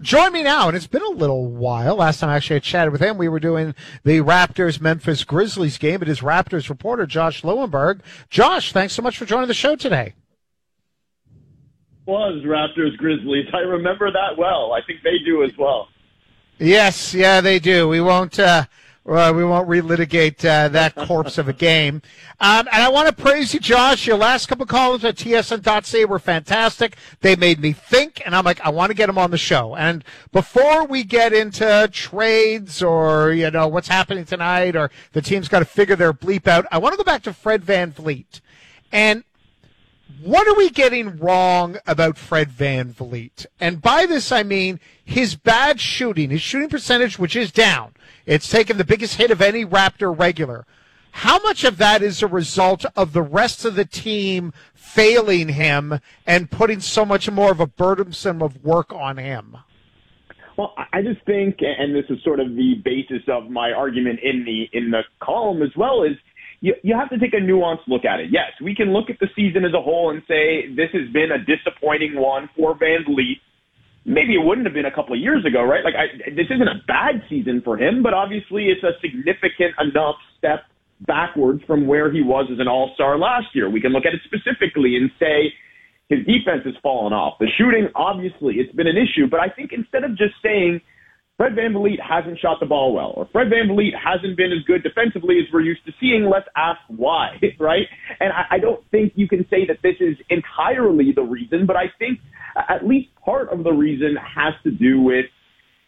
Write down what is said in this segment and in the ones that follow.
Join me now, and it's been a little while. Last time I actually chatted with him, we were doing the Raptors Memphis Grizzlies game. It is Raptors reporter Josh Lewenberg. Josh, thanks so much for joining the show today. Was Raptors Grizzlies? I remember that well. I think they do as well. Yes, yeah, they do. We won't. Uh, well, we won't relitigate uh, that corpse of a game. Um, and I want to praise you, Josh. Your last couple columns at TSN.ca were fantastic. They made me think, and I'm like, I want to get them on the show. And before we get into trades or, you know, what's happening tonight or the team's got to figure their bleep out, I want to go back to Fred VanVleet. And what are we getting wrong about Fred Van VanVleet? And by this, I mean his bad shooting, his shooting percentage, which is down. It's taken the biggest hit of any Raptor regular. How much of that is a result of the rest of the team failing him and putting so much more of a burdensome of work on him? Well, I just think, and this is sort of the basis of my argument in the in the column as well, is you, you have to take a nuanced look at it. Yes, we can look at the season as a whole and say this has been a disappointing one for VanVleet. Maybe it wouldn't have been a couple of years ago, right? Like, I, this isn't a bad season for him, but obviously it's a significant enough step backwards from where he was as an all-star last year. We can look at it specifically and say his defense has fallen off. The shooting, obviously, it's been an issue, but I think instead of just saying – Fred VanVleet hasn't shot the ball well, or Fred VanVleet hasn't been as good defensively as we're used to seeing. Let's ask why, right? And I, I don't think you can say that this is entirely the reason, but I think at least part of the reason has to do with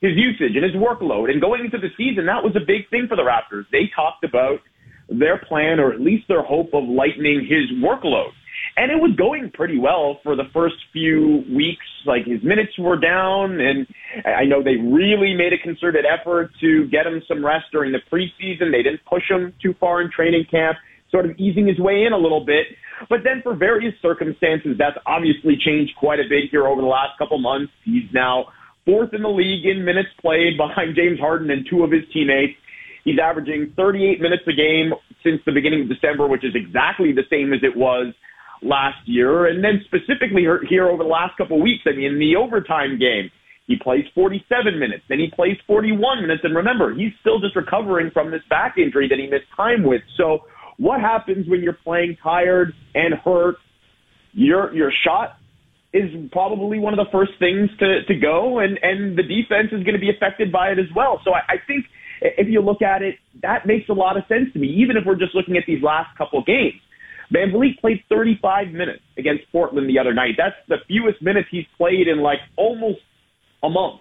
his usage and his workload. And going into the season, that was a big thing for the Raptors. They talked about their plan, or at least their hope of lightening his workload. And it was going pretty well for the first few weeks. Like his minutes were down, and I know they really made a concerted effort to get him some rest during the preseason. They didn't push him too far in training camp, sort of easing his way in a little bit. But then for various circumstances, that's obviously changed quite a bit here over the last couple months. He's now fourth in the league in minutes played behind James Harden and two of his teammates. He's averaging 38 minutes a game since the beginning of December, which is exactly the same as it was last year. And then specifically here over the last couple of weeks, I mean, in the overtime game, he plays 47 minutes, then he plays 41 minutes. And remember, he's still just recovering from this back injury that he missed time with. So what happens when you're playing tired and hurt? Your, your shot is probably one of the first things to, to go and, and the defense is going to be affected by it as well. So I, I think if you look at it, that makes a lot of sense to me, even if we're just looking at these last couple of games. VanVleet played 35 minutes against Portland the other night. That's the fewest minutes he's played in like almost a month.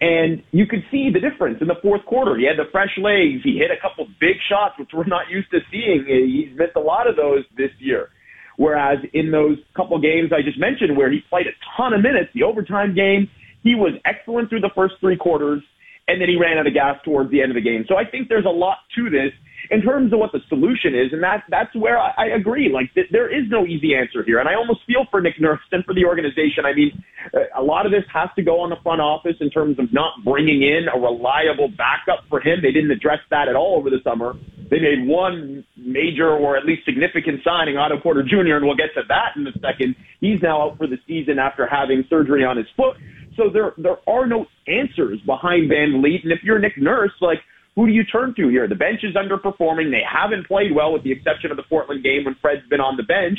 And you could see the difference in the fourth quarter. He had the fresh legs. He hit a couple big shots, which we're not used to seeing. Uh, he's missed a lot of those this year. Whereas in those couple games I just mentioned where he played a ton of minutes, the overtime game, he was excellent through the first three quarters, and then he ran out of gas towards the end of the game. So I think there's a lot to this in terms of what the solution is, and that that's where I, I agree. Like th- there is no easy answer here, and I almost feel for Nick Nurse and for the organization. I mean, uh, a lot of this has to go on the front office in terms of not bringing in a reliable backup for him. They didn't address that at all over the summer. They made one major or at least significant signing, Otto Porter Jr., and we'll get to that in a second. He's now out for the season after having surgery on his foot. So there there are no answers behind VanVleet, and if you're Nick Nurse, like who do you turn to here? The bench is underperforming. They haven't played well with the exception of the Portland game when Fred's been on the bench.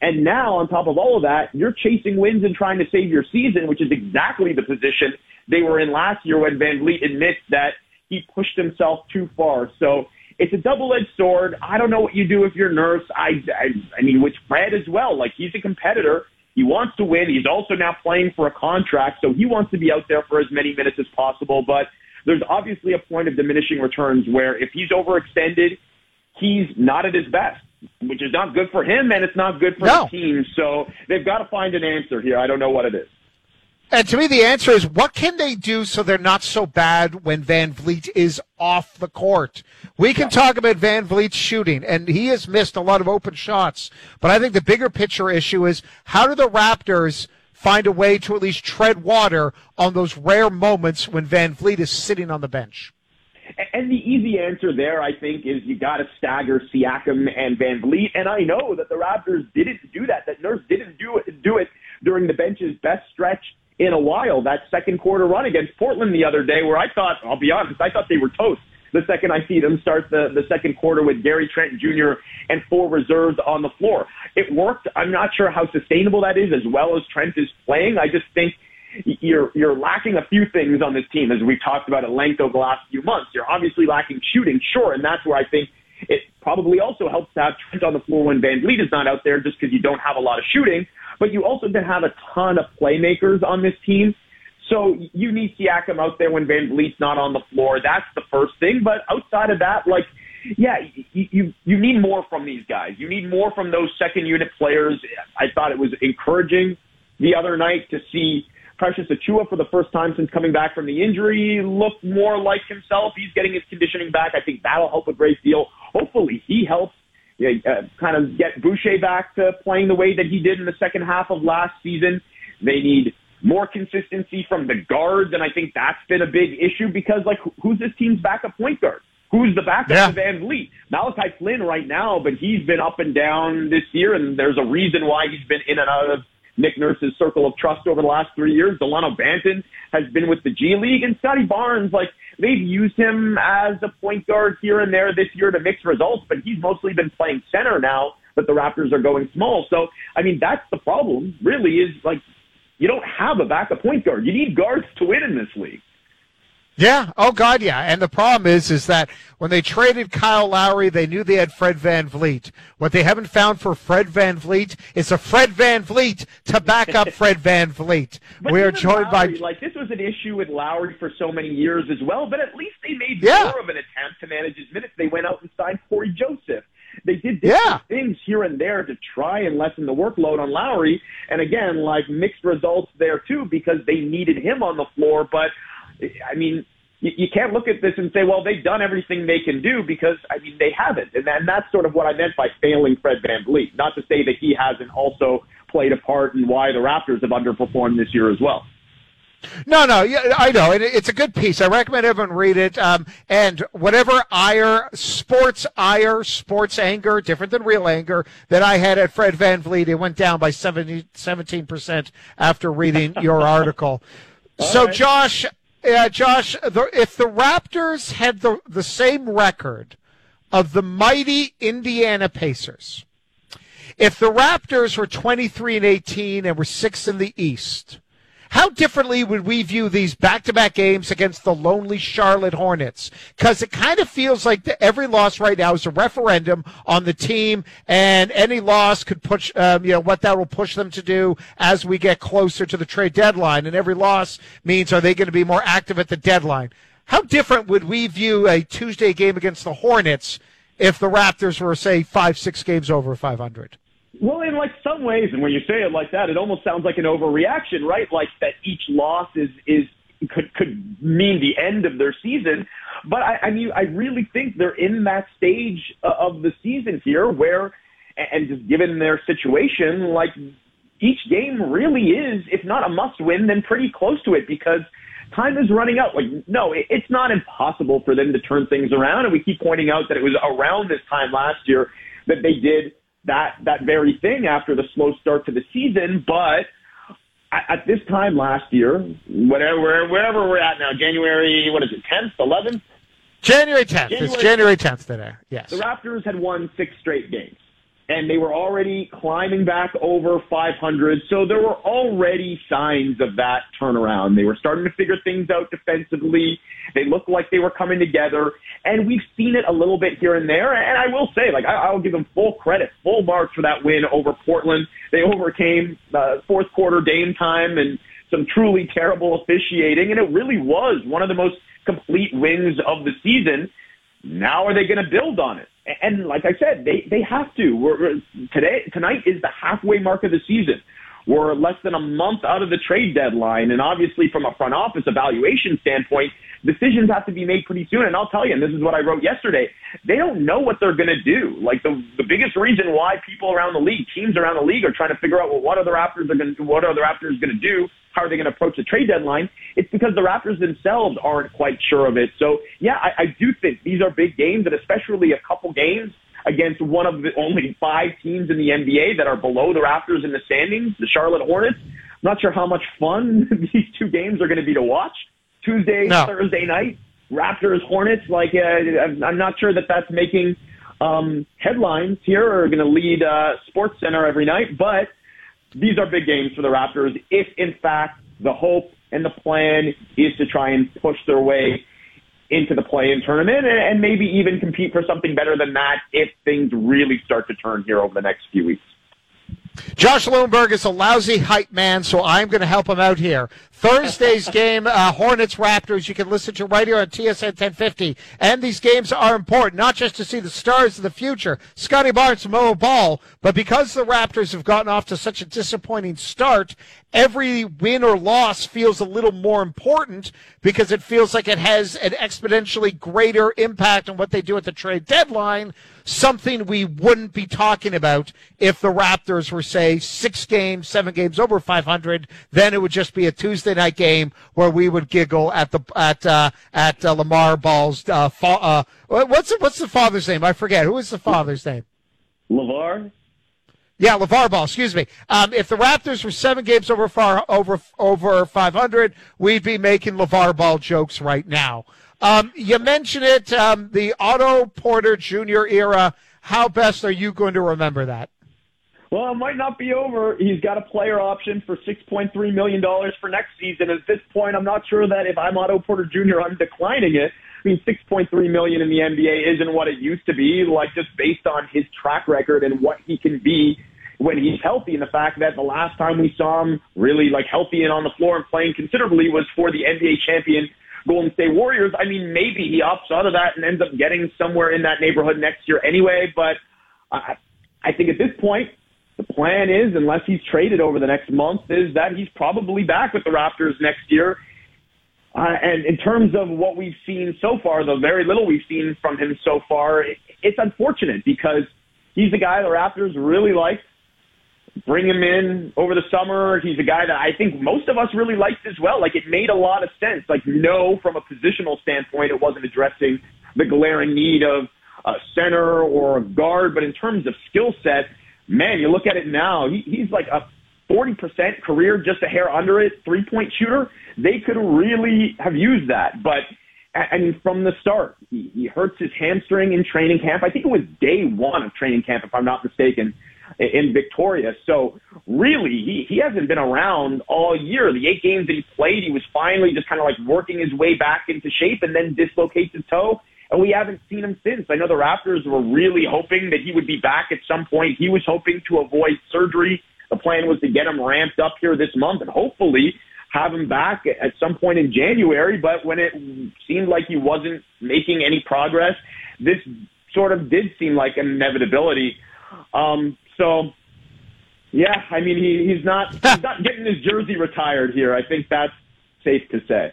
And now, on top of all of that, you're chasing wins and trying to save your season, which is exactly the position they were in last year when VanVleet admits that he pushed himself too far. So it's a double-edged sword. I don't know what you do if you're Nurse. I, I, I mean, with Fred as well. Like he's a competitor. He wants to win. He's also now playing for a contract, so he wants to be out there for as many minutes as possible. But there's obviously a point of diminishing returns where if he's overextended, he's not at his best, which is not good for him and it's not good for no. the team. So they've got to find an answer here. I don't know what it is. And to me, the answer is what can they do so they're not so bad when VanVleet is off the court? We can talk about VanVleet's shooting, and he has missed a lot of open shots. But I think the bigger picture issue is how do the Raptors find a way to at least tread water on those rare moments when VanVleet is sitting on the bench? And the easy answer there, I think, is you got to stagger Siakam and VanVleet. And I know that the Raptors didn't do that. That Nurse didn't do it, do it during the bench's best stretch in a while. That second quarter run against Portland the other day, where I thought, I'll be honest, I thought they were toast. The second I see them start the, the second quarter with Gary Trent Jr. and four reserves on the floor. It worked. I'm not sure how sustainable that is as well as Trent is playing. I just think you're you're lacking a few things on this team, as we've talked about at length over the last few months. You're obviously lacking shooting, sure, and that's where I think it probably also helps to have Trent on the floor when VanVleet is not out there, just because you don't have a lot of shooting. But you also can have a ton of playmakers on this team. So you need Siakam out there when VanVleet's not on the floor. That's the first thing. But outside of that, like, yeah, you, you you need more from these guys. You need more from those second unit players. I thought it was encouraging the other night to see Precious Achiuwa for the first time since coming back from the injury look more like himself. He's getting his conditioning back. I think that'll help a great deal. Hopefully he helps you know, uh, kind of get Boucher back to playing the way that he did in the second half of last season. They need more consistency from the guards, and I think that's been a big issue because, like, who's this team's backup point guard? Who's the backup yeah. to VanVleet? Malachi Flynn right now, but he's been up and down this year, and there's a reason why he's been in and out of Nick Nurse's circle of trust over the last three years. Delano Banton has been with the G League, and Scottie Barnes, like they've used him as a point guard here and there this year to mix results, but he's mostly been playing center now that the Raptors are going small. So, I mean, that's the problem. Really, is like you don't have a backup point guard. You need guards to win in this league. Yeah. Oh God, yeah. And the problem is, is that when they traded Kyle Lowry, they knew they had Fred Van VanVleet. What they haven't found for Fred Van VanVleet is a Fred Van VanVleet to back up Fred Van VanVleet. We're joined Lowry, by like this was an issue with Lowry for so many years as well, but at least they made yeah. more of an attempt to manage his minutes. They went out and signed Cory Joseph. They did yeah. things here and there to try and lessen the workload on Lowry. And again, like mixed results there too because they needed him on the floor, but I mean, you, you can't look at this and say, well, they've done everything they can do because, I mean, they haven't. And, and that's sort of what I meant by failing Fred Van VanVleet. Not to say that he hasn't also played a part in why the Raptors have underperformed this year as well. No, no, yeah, I know. it's a good piece. I recommend everyone read it. Um, and whatever ire, sports ire, sports anger, different than real anger, that I had at Fred VanVleet, it went down by 70, 17% after reading your article. so, right. Josh, yeah, Josh, the, if the Raptors had the, the same record of the mighty Indiana Pacers, if the Raptors were 23 and 18 and were sixth in the East, how differently would we view these back-to-back games against the lonely Charlotte Hornets? Because it kind of feels like the, every loss right now is a referendum on the team, and any loss could push, um, you know, what that will push them to do as we get closer to the trade deadline. And every loss means are they going to be more active at the deadline? How different would we view a Tuesday game against the Hornets if the Raptors were, say, five, six games over 500? Well, in like some ways, and when you say it like that, it almost sounds like an overreaction, right? Like that each loss is is could could mean the end of their season. But I, I mean, I really think they're in that stage uh, of the season here where, and just given their situation, like each game really is, if not a must win, then pretty close to it because time is running out. Like, no, it's not impossible for them to turn things around. And we keep pointing out that it was around this time last year that they did that that very thing after the slow start to the season. But at, at this time last year, whatever wherever we're at now, January what is it, tenth, eleventh? January tenth. It's January tenth today. Yes. The Raptors had won six straight games and they were already climbing back over 500. So there were already signs of that turnaround. They were starting to figure things out defensively. They looked like they were coming together, and we've seen it a little bit here and there. And I will say, like, I, will give them full credit, full marks for that win over Portland. They overcame uh, fourth quarter game time and some truly terrible officiating, and it really was one of the most complete wins of the season. Now are they going to build on it? And like I said, they, they have to. We're, today, tonight is the halfway mark of the season. We're less than a month out of the trade deadline. And obviously from a front office evaluation standpoint, decisions have to be made pretty soon. And I'll tell you, and this is what I wrote yesterday, they don't know what they're going to do. Like the, the biggest reason why people around the league, teams around the league are trying to figure out, well, what are the Raptors are going to, what are the Raptors going to do? How are they going to approach the trade deadline? It's because the Raptors themselves aren't quite sure of it. So yeah, I, I do think these are big games and especially a couple games against one of the only five teams in the NBA that are below the Raptors in the standings, the Charlotte Hornets. I'm not sure how much fun these two games are going to be to watch. Tuesday, no. Thursday night, Raptors, Hornets. Like, uh, I'm not sure that that's making um, headlines here or going to lead uh, Sports Center every night. But these are big games for the Raptors. If in fact the hope and the plan is to try and push their way into the play-in tournament and maybe even compete for something better than that if things really start to turn here over the next few weeks. Josh Lewenberg is a lousy hype man, so I'm going to help him out here. Thursday's game, uh, Hornets Raptors, you can listen to right here on TSN 1050. And these games are important, not just to see the stars of the future, Scottie Barnes, Mo Ball, but because the Raptors have gotten off to such a disappointing start, every win or loss feels a little more important because it feels like it has an exponentially greater impact on what they do at the trade deadline something we wouldn't be talking about if the Raptors were, say, six games, seven games over 500. Then it would just be a Tuesday night game where we would giggle at the at uh, at uh, LaVar Ball's. Uh, fa- uh, what's what's the father's name? I forget. Who is the father's name? LaVar. Yeah, LaVar Ball. Excuse me. Um, if the Raptors were seven games over far over over 500, we'd be making LaVar Ball jokes right now. Um, you mentioned it, um, the Otto Porter Jr. era. How best are you going to remember that? Well, it might not be over. He's got a player option for $6.3 million for next season. At this point, I'm not sure that if I'm Otto Porter Jr., I'm declining it. Mean, 6.3 million in the NBA isn't what it used to be, like just based on his track record and what he can be when he's healthy and the fact that the last time we saw him really like healthy and on the floor and playing considerably was for the NBA champion Golden State Warriors. I mean, maybe he opts out of that and ends up getting somewhere in that neighborhood next year anyway. But I, I think at this point, the plan is, unless he's traded over the next month, is that he's probably back with the Raptors next year. Uh, and in terms of what we've seen so far, the very little we've seen from him so far, it, it's unfortunate because he's the guy the Raptors really like bring him in over the summer. He's a guy that I think most of us really liked as well. Like it made a lot of sense. Like no, from a positional standpoint, it wasn't addressing the glaring need of a center or a guard, but in terms of skill set, man, you look at it now, he, he's like a 40% career, just a hair under it, three point shooter. They could really have used that, but I mean, from the start, he, he hurts his hamstring in training camp. I think it was day one of training camp, if I'm not mistaken in Victoria. So really, he, he hasn't been around all year. The eight games that he played, he was finally just kind of like working his way back into shape and then dislocates his toe. And we haven't seen him since. I know the Raptors were really hoping that he would be back at some point. He was hoping to avoid surgery. The plan was to get him ramped up here this month and hopefully have him back at some point in January. But when it seemed like he wasn't making any progress, this sort of did seem like an inevitability. Um, so, yeah, I mean, he, he's not he's not getting his jersey retired here. I think that's safe to say.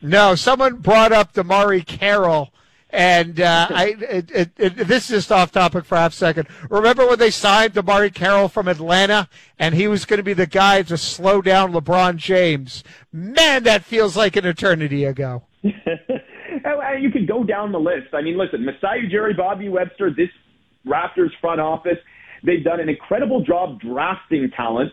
No, someone brought up DeMarre Carroll. And uh, I, it, it, it, this is just off topic for half a second. Remember when they signed DeMarre Carroll from Atlanta, and he was going to be the guy to slow down LeBron James? Man, that feels like an eternity ago. you could go down the list. I mean, listen, Masai Ujiri, Bobby Webster, this Raptors front office They've done an incredible job drafting talent.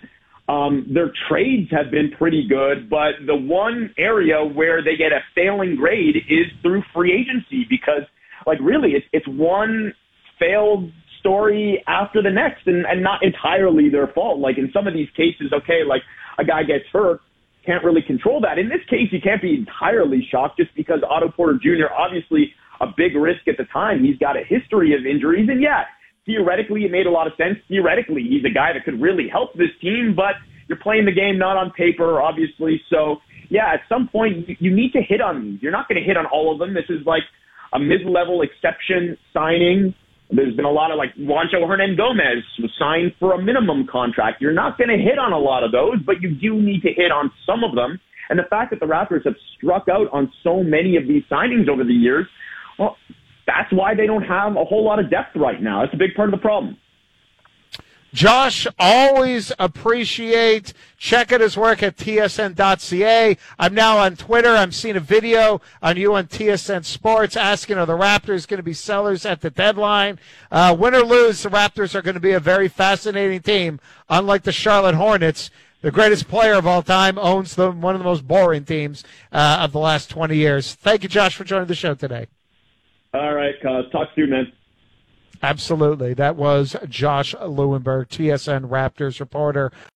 Um, their trades have been pretty good, but the one area where they get a failing grade is through free agency because, like, really, it's, it's one failed story after the next and, and not entirely their fault. Like, in some of these cases, okay, like, a guy gets hurt, can't really control that. In this case, you can't be entirely shocked just because Otto Porter Jr., obviously a big risk at the time. He's got a history of injuries, and yeah, theoretically, it made a lot of sense. Theoretically, he's a guy that could really help this team, but you're playing the game not on paper, obviously. So, yeah, at some point, you need to hit on these. You're not going to hit on all of them. This is like a mid-level exception signing. There's been a lot of like Juancho Hernangomez was signed for a minimum contract. You're not going to hit on a lot of those, but you do need to hit on some of them. And the fact that the Raptors have struck out on so many of these signings over the years, well, that's why they don't have a whole lot of depth right now. That's a big part of the problem. Josh, always appreciate checking his work at tsn.ca. I'm now on Twitter. I'm seeing a video on you on TSN Sports asking are the Raptors going to be sellers at the deadline? Uh, win or lose, the Raptors are going to be a very fascinating team. Unlike the Charlotte Hornets, the greatest player of all time, owns the, one of the most boring teams uh, of the last 20 years. Thank you, Josh, for joining the show today. All right, cuz. Talk soon, man. Absolutely. That was Josh Lewenberg, TSN Raptors reporter.